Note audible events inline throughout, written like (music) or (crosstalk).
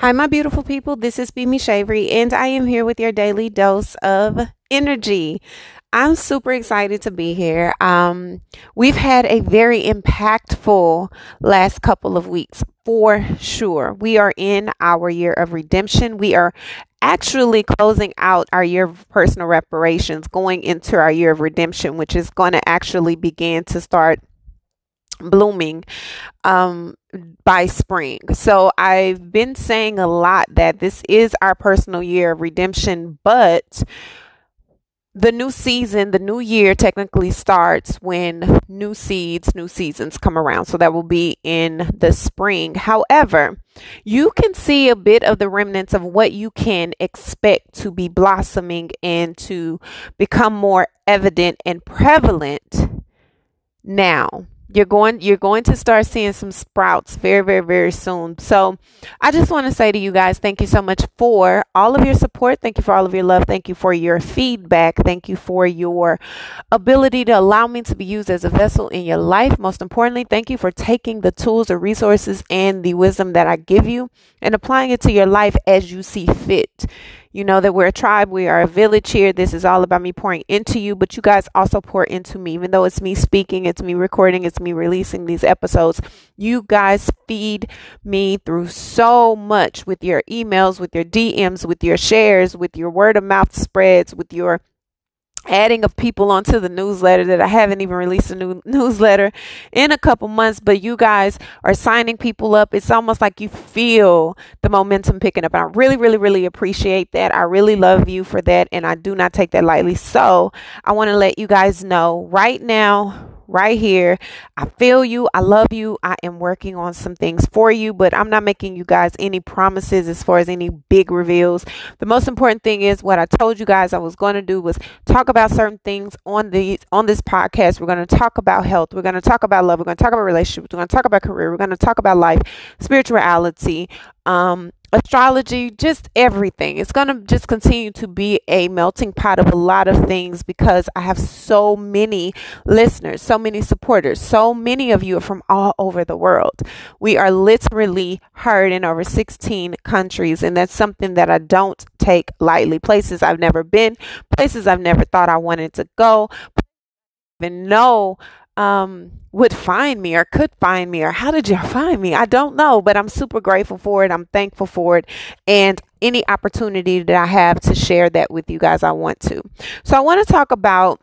Hi, my beautiful people. This is Bimi Shavery, and I am here with your daily dose of energy. I'm super excited to be here. Um, we've had a very impactful last couple of weeks for sure. We are in our year of redemption. We are actually closing out our year of personal reparations, going into our year of redemption, which is going to actually begin to start blooming um, by spring. So I've been saying a lot that this is our personal year of redemption, but the new season, the new year technically starts when new seeds, new seasons come around. So that will be in the spring. However, you can see a bit of the remnants of what you can expect to be blossoming and to become more evident and prevalent now you're going you're going to start seeing some sprouts very very very soon. So i just want to say to you guys thank you so much for all of your support. Thank you for all of your love. Thank you for your feedback. Thank you for your ability to allow me to be used as a vessel in your life. Most importantly thank you for taking the tools the resources and the wisdom that i give you and applying it to your life as you see fit you know that we're a tribe, we are a village here. This is all about me pouring into you, but you guys also pour into me. Even though it's me speaking, it's me recording, it's me releasing these episodes. You guys feed me through so much with your emails, with your DMs, with your shares, with your word of mouth spreads, with your adding of people onto the newsletter that I haven't even released a new (laughs) newsletter in a couple months, but you guys are signing people up. It's almost like you feel the momentum picking up. And I really, really, really appreciate that. I really love you for that. And I do not take that lightly. So I want to let you guys know right now right here. I feel you. I love you. I am working on some things for you, but I'm not making you guys any promises as far as any big reveals. The most important thing is what I told you guys I was going to do was talk about certain things on these on this podcast. We're going to talk about health. We're going to talk about love. We're going to talk about relationships. We're going to talk about career. We're going to talk about life, spirituality, um, astrology, just everything. It's going to just continue to be a melting pot of a lot of things because I have so many listeners, so many supporters, so many of you are from all over the world. We are literally heard in over 16 countries, and that's something that I don't take lightly. Places I've never been, places I've never thought I wanted to go, even know um, would find me or could find me or how did you find me? I don't know, but I'm super grateful for it. I'm thankful for it. And any opportunity that I have to share that with you guys, I want to. So I want to talk about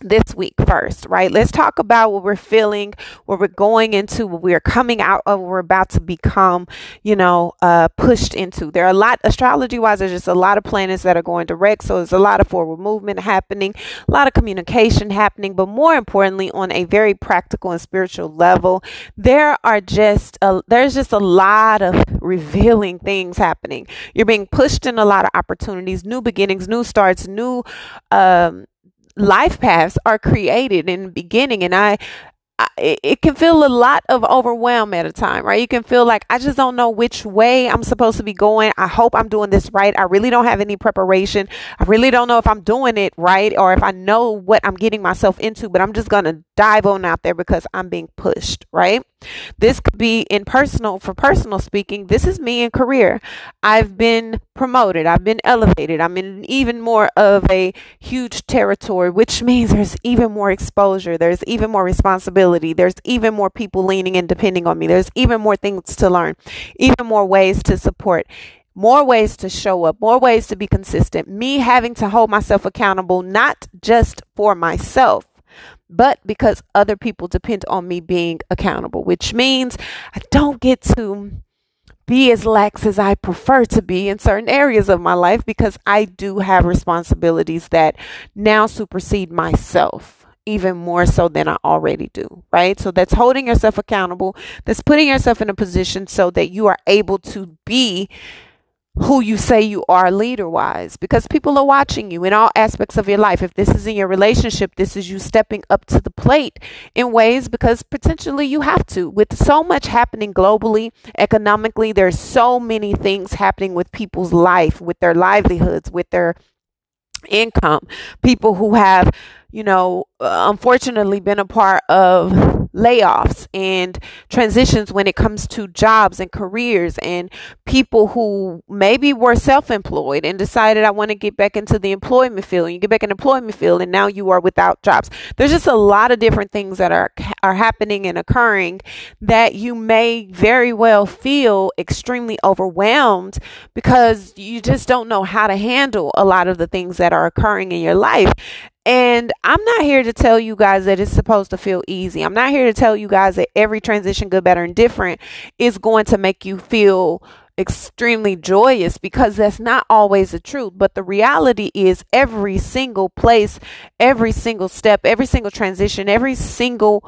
this week first, right? Let's talk about what we're feeling, what we're going into, what we're coming out of, what we're about to become, you know, uh, pushed into. There are a lot, astrology wise, there's just a lot of planets that are going direct. So there's a lot of forward movement happening, a lot of communication happening, but more importantly, on a very practical and spiritual level, there are just, a, there's just a lot of revealing things happening. You're being pushed in a lot of opportunities, new beginnings, new starts, new, um, life paths are created in the beginning and I it can feel a lot of overwhelm at a time, right? You can feel like I just don't know which way I'm supposed to be going. I hope I'm doing this right. I really don't have any preparation. I really don't know if I'm doing it right or if I know what I'm getting myself into, but I'm just going to dive on out there because I'm being pushed, right? This could be in personal, for personal speaking, this is me in career. I've been promoted, I've been elevated, I'm in even more of a huge territory, which means there's even more exposure, there's even more responsibility, there's even more people leaning and depending on me, there's even more things to learn, even more ways to support more ways to show up, more ways to be consistent, me having to hold myself accountable, not just for myself, but because other people depend on me being accountable, which means I don't get to be as lax as I prefer to be in certain areas of my life because I do have responsibilities that now supersede myself even more so than I already do, right? So that's holding yourself accountable. That's putting yourself in a position so that you are able to be who you say you are leader wise because people are watching you in all aspects of your life. If this is in your relationship, this is you stepping up to the plate in ways because potentially you have to. With so much happening globally, economically, there's so many things happening with people's life, with their livelihoods, with their income. People who have you know, uh, unfortunately been a part of layoffs and transitions when it comes to jobs and careers and people who maybe were self-employed and decided I want to get back into the employment field. You get back in employment field and now you are without jobs. There's just a lot of different things that are are happening and occurring that you may very well feel extremely overwhelmed because you just don't know how to handle a lot of the things that are occurring in your life. And I'm not here to tell you guys that it's supposed to feel easy. I'm not here to tell you guys that every transition, good, better, and different, is going to make you feel extremely joyous because that's not always the truth. But the reality is, every single place, every single step, every single transition, every single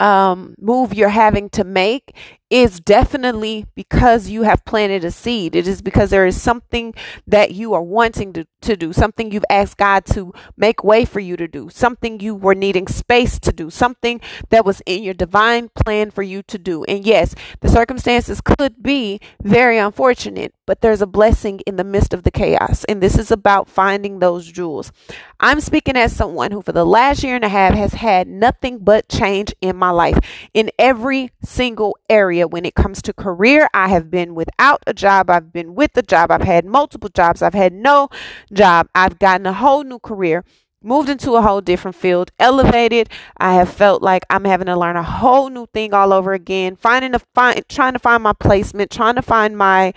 um, move you're having to make is definitely because you have planted a seed. It is because there is something that you are wanting to, to do, something you've asked God to make way for you to do, something you were needing space to do, something that was in your divine plan for you to do. And yes, the circumstances could be very unfortunate, but there's a blessing in the midst of the chaos. And this is about finding those jewels. I'm speaking as someone who, for the last year and a half, has had nothing but change in my life in every single area area when it comes to career. I have been without a job. I've been with a job. I've had multiple jobs. I've had no job. I've gotten a whole new career moved into a whole different field, elevated. I have felt like I'm having to learn a whole new thing all over again, finding a find trying to find my placement, trying to find my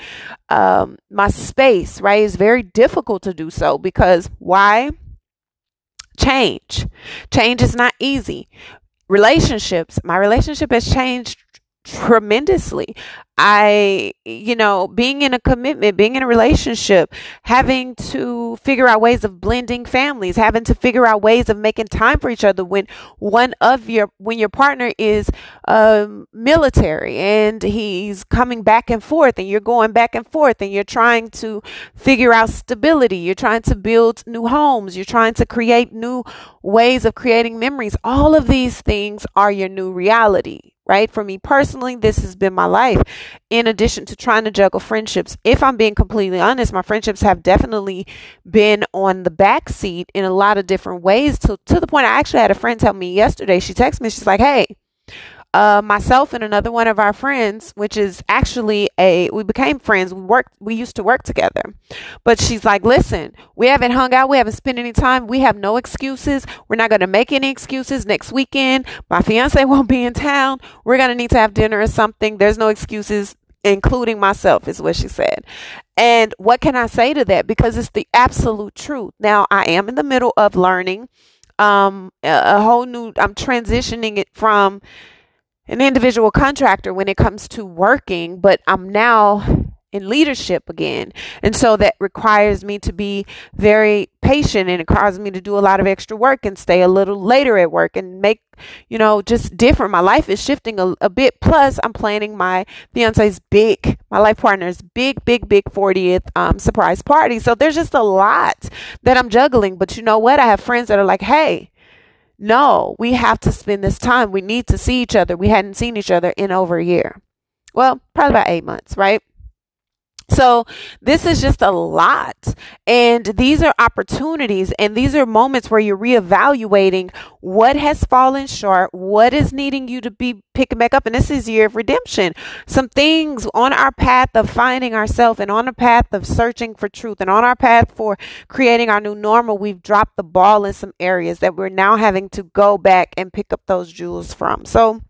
um my space, right? It's very difficult to do so because why? Change. Change is not easy. Relationships, my relationship has changed tremendously. I, you know, being in a commitment, being in a relationship, having to figure out ways of blending families, having to figure out ways of making time for each other when one of your, when your partner is um, military and he's coming back and forth and you're going back and forth and you're trying to figure out stability. You're trying to build new homes. You're trying to create new ways of creating memories. All of these things are your new reality right? For me personally, this has been my life. In addition to trying to juggle friendships, if I'm being completely honest, my friendships have definitely been on the back seat in a lot of different ways to, to the point I actually had a friend tell me yesterday, she texted me, she's like, hey, uh, myself and another one of our friends, which is actually a, we became friends. We worked, we used to work together. But she's like, listen, we haven't hung out. We haven't spent any time. We have no excuses. We're not going to make any excuses next weekend. My fiance (laughs) won't be in town. We're going to need to have dinner or something. There's no excuses including myself, is what she said. And what can I say to that? Because it's the absolute truth. Now, I am in the middle of learning um, a, a whole new, I'm transitioning it from an individual contractor when it comes to working, but I'm now in leadership again. And so that requires me to be very patient and it causes me to do a lot of extra work and stay a little later at work and make, you know, just different. My life is shifting a, a bit. Plus, I'm planning my fiance's big, my life partner's big, big, big 40th um, surprise party. So there's just a lot that I'm juggling. But you know what? I have friends that are like, hey, no, we have to spend this time. We need to see each other. We hadn't seen each other in over a year. Well, probably about eight months, right? So this is just a lot. And these are opportunities and these are moments where you're reevaluating what has fallen short, what is needing you to be picking back up. And this is year of redemption. Some things on our path of finding ourselves and on a path of searching for truth and on our path for creating our new normal, we've dropped the ball in some areas that we're now having to go back and pick up those jewels from. So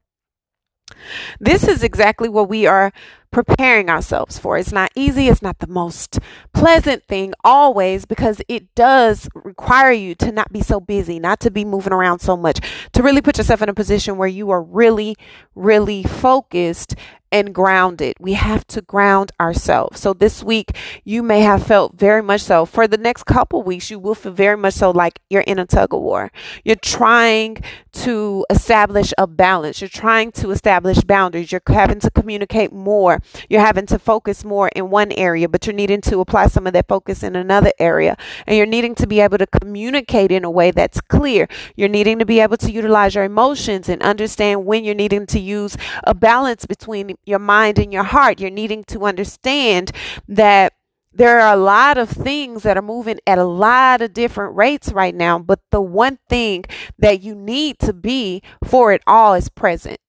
this is exactly what we are preparing ourselves for. It's not easy, it's not the most pleasant thing always because it does require you to not be so busy, not to be moving around so much, to really put yourself in a position where you are really, really focused and grounded. We have to ground ourselves. So this week, you may have felt very much so. For the next couple weeks, you will feel very much so like you're in a tug of war. You're trying to establish a balance. You're trying to establish boundaries. You're having to communicate more. You're having to focus more in one area, but you're needing to apply some of that focus in another area. And you're needing to be able to communicate in a way that's clear. You're needing to be able to utilize your emotions and understand when you're needing to use a balance between your mind and your heart. You're needing to understand that there are a lot of things that are moving at a lot of different rates right now, but the one thing that you need to be for it all is present.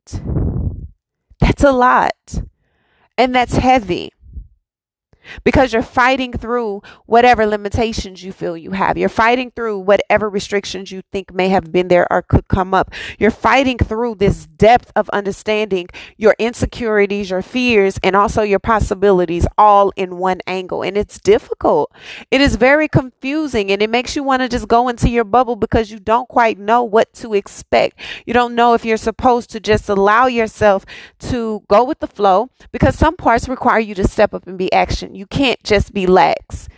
That's a lot. And that's heavy because you're fighting through whatever limitations you feel you have. You're fighting through whatever restrictions you think may have been there or could come up. You're fighting through this depth of understanding your insecurities, your fears, and also your possibilities all in one angle. And it's difficult. It is very confusing and it makes you want to just go into your bubble because you don't quite know what to expect. You don't know if you're supposed to just allow yourself to go with the flow because some parts require you to step up and be action you can't just be lax,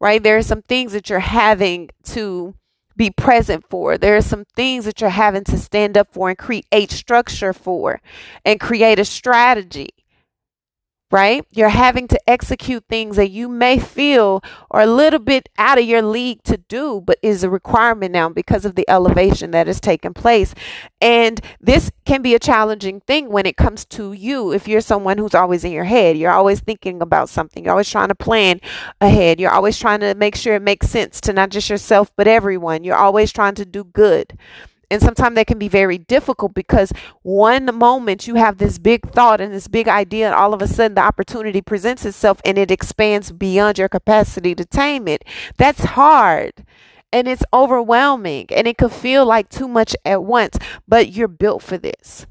right? There are some things that you're having to be present for. There are some things that you're having to stand up for and create structure for and create a strategy right? You're having to execute things that you may feel are a little bit out of your league to do, but is a requirement now because of the elevation that has taken place. And this can be a challenging thing when it comes to you. If you're someone who's always in your head, you're always thinking about something, you're always trying to plan ahead, you're always trying to make sure it makes sense to not just yourself, but everyone. You're always trying to do good. And sometimes that can be very difficult because one moment you have this big thought and this big idea, and all of a sudden the opportunity presents itself and it expands beyond your capacity to tame it. That's hard and it's overwhelming and it could feel like too much at once, but you're built for this.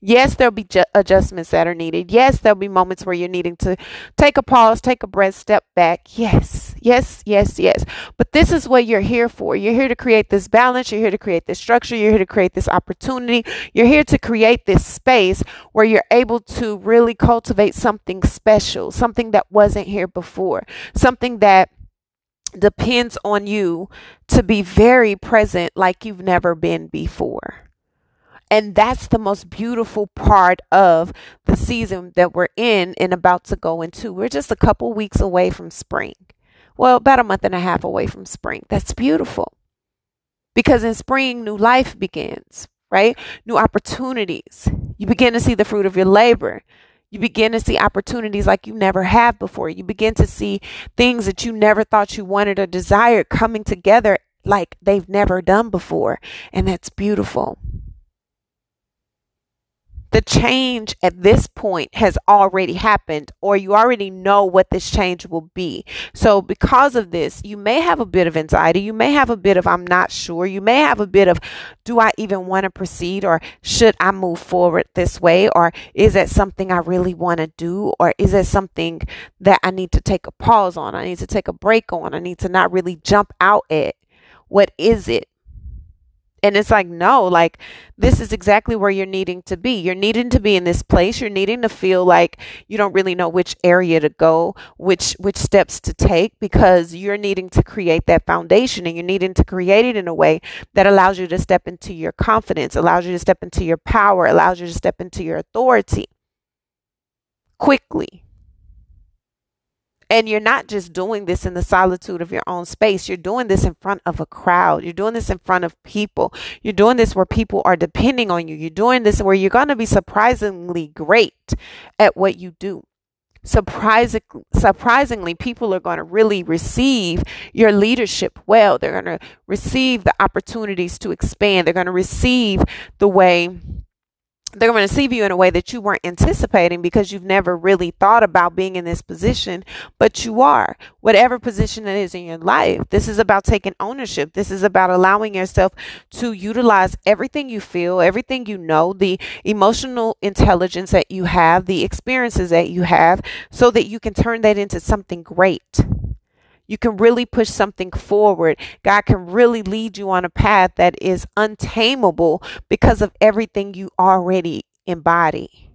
Yes, there'll be ju- adjustments that are needed. Yes, there'll be moments where you're needing to take a pause, take a breath, step back. Yes, yes, yes, yes. But this is what you're here for. You're here to create this balance. You're here to create this structure. You're here to create this opportunity. You're here to create this space where you're able to really cultivate something special, something that wasn't here before, something that depends on you to be very present like you've never been before. And that's the most beautiful part of the season that we're in and about to go into. We're just a couple weeks away from spring. Well, about a month and a half away from spring. That's beautiful. Because in spring, new life begins, right? New opportunities. You begin to see the fruit of your labor. You begin to see opportunities like you never have before. You begin to see things that you never thought you wanted or desired coming together like they've never done before. And that's beautiful the change at this point has already happened, or you already know what this change will be. So, because of this, you may have a bit of anxiety. You may have a bit of, I'm not sure. You may have a bit of, do I even want to proceed, or should I move forward this way, or is that something I really want to do, or is that something that I need to take a pause on? I need to take a break on. I need to not really jump out at. What is it? And it's like, no, like this is exactly where you're needing to be. You're needing to be in this place. You're needing to feel like you don't really know which area to go, which which steps to take because you're needing to create that foundation and you're needing to create it in a way that allows you to step into your confidence, allows you to step into your power, allows you to step into your authority quickly. And you're not just doing this in the solitude of your own space. You're doing this in front of a crowd. You're doing this in front of people. You're doing this where people are depending on you. You're doing this where you're going to be surprisingly great at what you do. Surprising, surprisingly, people are going to really receive your leadership well. They're going to receive the opportunities to expand. They're going to receive the way they're going to receive you in a way that you weren't anticipating because you've never really thought about being in this position, but you are. Whatever position it is in your life, this is about taking ownership. This is about allowing yourself to utilize everything you feel, everything you know, the emotional intelligence that you have, the experiences that you have, so that you can turn that into something great. You can really push something forward. God can really lead you on a path that is untamable because of everything you already embody.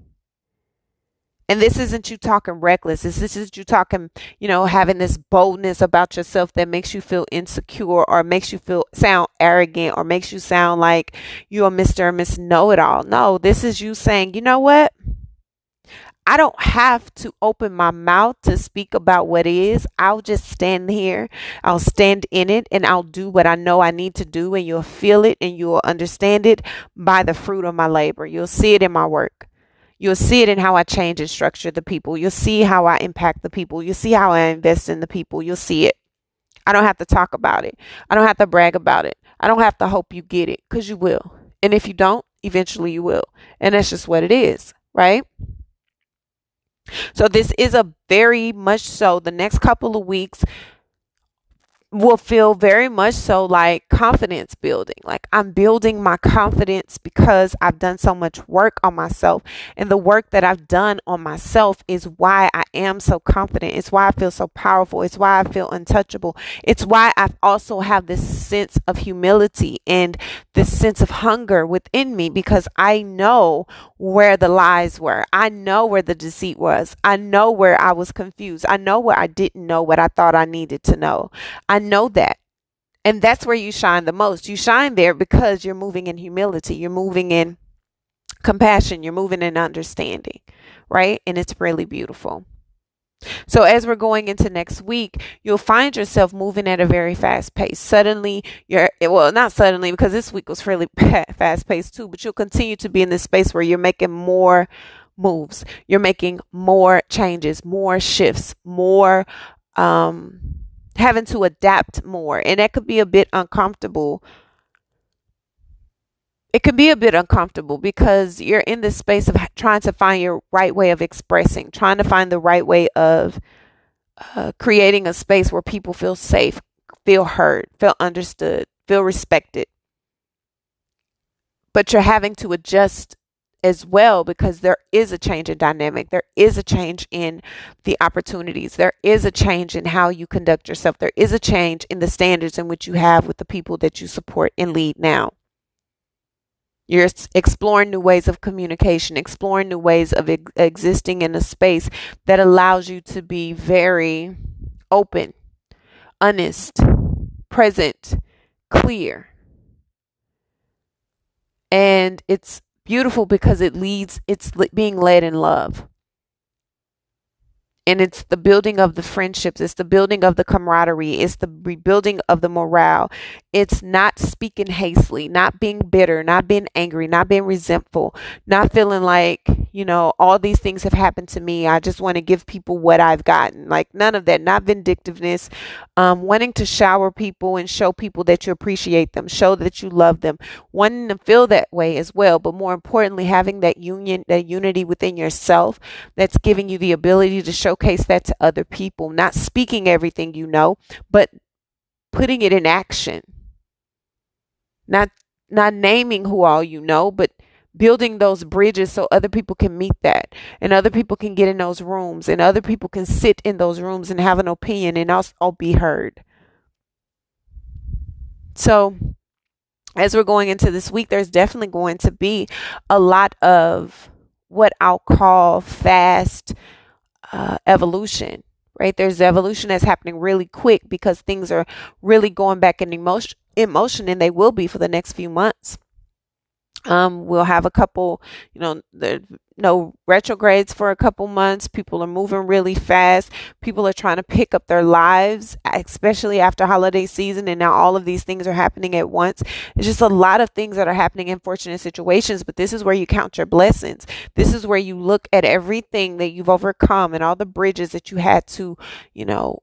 And this isn't you talking reckless. This, this is you talking, you know, having this boldness about yourself that makes you feel insecure or makes you feel sound arrogant or makes you sound like you're Mr. or Miss Know It All. No, this is you saying, you know what? I don't have to open my mouth to speak about what is. I'll just stand here. I'll stand in it and I'll do what I know I need to do. And you'll feel it and you'll understand it by the fruit of my labor. You'll see it in my work. You'll see it in how I change and structure the people. You'll see how I impact the people. You'll see how I invest in the people. You'll see it. I don't have to talk about it. I don't have to brag about it. I don't have to hope you get it because you will. And if you don't, eventually you will. And that's just what it is, right? So this is a very much so the next couple of weeks will feel very much so like confidence building. Like I'm building my confidence because I've done so much work on myself. And the work that I've done on myself is why I am so confident. It's why I feel so powerful. It's why I feel untouchable. It's why I also have this sense of humility and this sense of hunger within me because I know where the lies were. I know where the deceit was. I know where I was confused. I know where I didn't know what I thought I needed to know. I know that. And that's where you shine the most. You shine there because you're moving in humility, you're moving in compassion, you're moving in understanding, right? And it's really beautiful. So, as we're going into next week, you'll find yourself moving at a very fast pace. Suddenly, you're well, not suddenly because this week was fairly (laughs) fast paced too, but you'll continue to be in this space where you're making more moves, you're making more changes, more shifts, more um, having to adapt more. And that could be a bit uncomfortable. It can be a bit uncomfortable because you're in this space of trying to find your right way of expressing, trying to find the right way of uh, creating a space where people feel safe, feel heard, feel understood, feel respected. But you're having to adjust as well because there is a change in dynamic. There is a change in the opportunities. There is a change in how you conduct yourself. There is a change in the standards in which you have with the people that you support and lead now. You're exploring new ways of communication, exploring new ways of ex- existing in a space that allows you to be very open, honest, present, clear. And it's beautiful because it leads, it's being led in love. And it's the building of the friendships, it's the building of the camaraderie, it's the rebuilding of the morale. It's not speaking hastily, not being bitter, not being angry, not being resentful, not feeling like you know, all these things have happened to me. I just want to give people what I've gotten. Like none of that, not vindictiveness, um, wanting to shower people and show people that you appreciate them, show that you love them, wanting to feel that way as well. But more importantly, having that union, that unity within yourself that's giving you the ability to showcase that to other people, not speaking everything you know, but putting it in action. Not not naming who all you know, but building those bridges so other people can meet that and other people can get in those rooms and other people can sit in those rooms and have an opinion and also be heard. So, as we're going into this week, there's definitely going to be a lot of what I'll call fast uh, evolution, right? There's evolution that's happening really quick because things are really going back in emotion, emotion, and they will be for the next few months. Um, we'll have a couple, you know, the no retrogrades for a couple months. People are moving really fast. People are trying to pick up their lives, especially after holiday season. And now all of these things are happening at once. It's just a lot of things that are happening in fortunate situations. But this is where you count your blessings. This is where you look at everything that you've overcome and all the bridges that you had to, you know,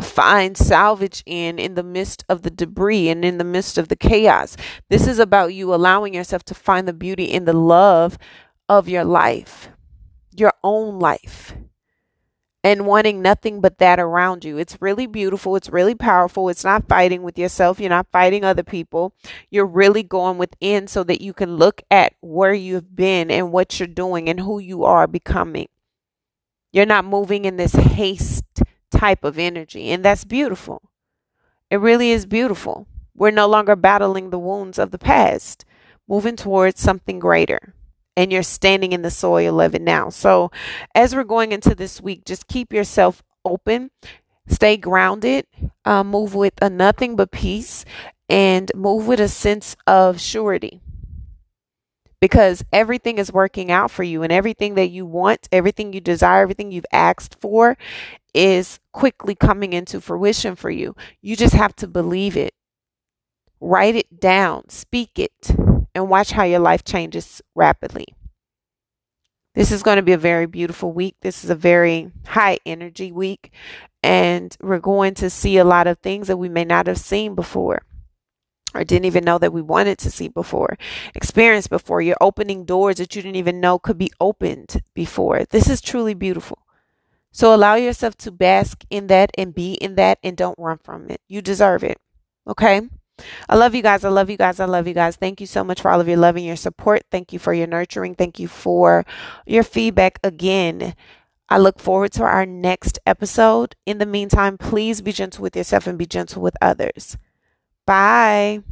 find salvage in in the midst of the debris and in the midst of the chaos. This is about you allowing yourself to find the beauty in the love of your life, your own life, and wanting nothing but that around you. It's really beautiful. It's really powerful. It's not fighting with yourself. You're not fighting other people. You're really going within so that you can look at where you've been and what you're doing and who you are becoming. You're not moving in this haste type of energy. And that's beautiful. It really is beautiful. We're no longer battling the wounds of the past, moving towards something greater. And you're standing in the soil of it now. So, as we're going into this week, just keep yourself open, stay grounded, uh, move with a nothing but peace, and move with a sense of surety because everything is working out for you and everything that you want, everything you desire, everything you've asked for is quickly coming into fruition for you. You just have to believe it. Write it down, speak it, and watch how your life changes rapidly. This is going to be a very beautiful week. This is a very high energy week. And we're going to see a lot of things that we may not have seen before or didn't even know that we wanted to see before, experience before. You're opening doors that you didn't even know could be opened before. This is truly beautiful. So allow yourself to bask in that and be in that and don't run from it. You deserve it. Okay? I love you guys. I love you guys. I love you guys. Thank you so much for all of your love and your support. Thank you for your nurturing. Thank you for your feedback again. I look forward to our next episode. In the meantime, please be gentle with yourself and be gentle with others. Bye.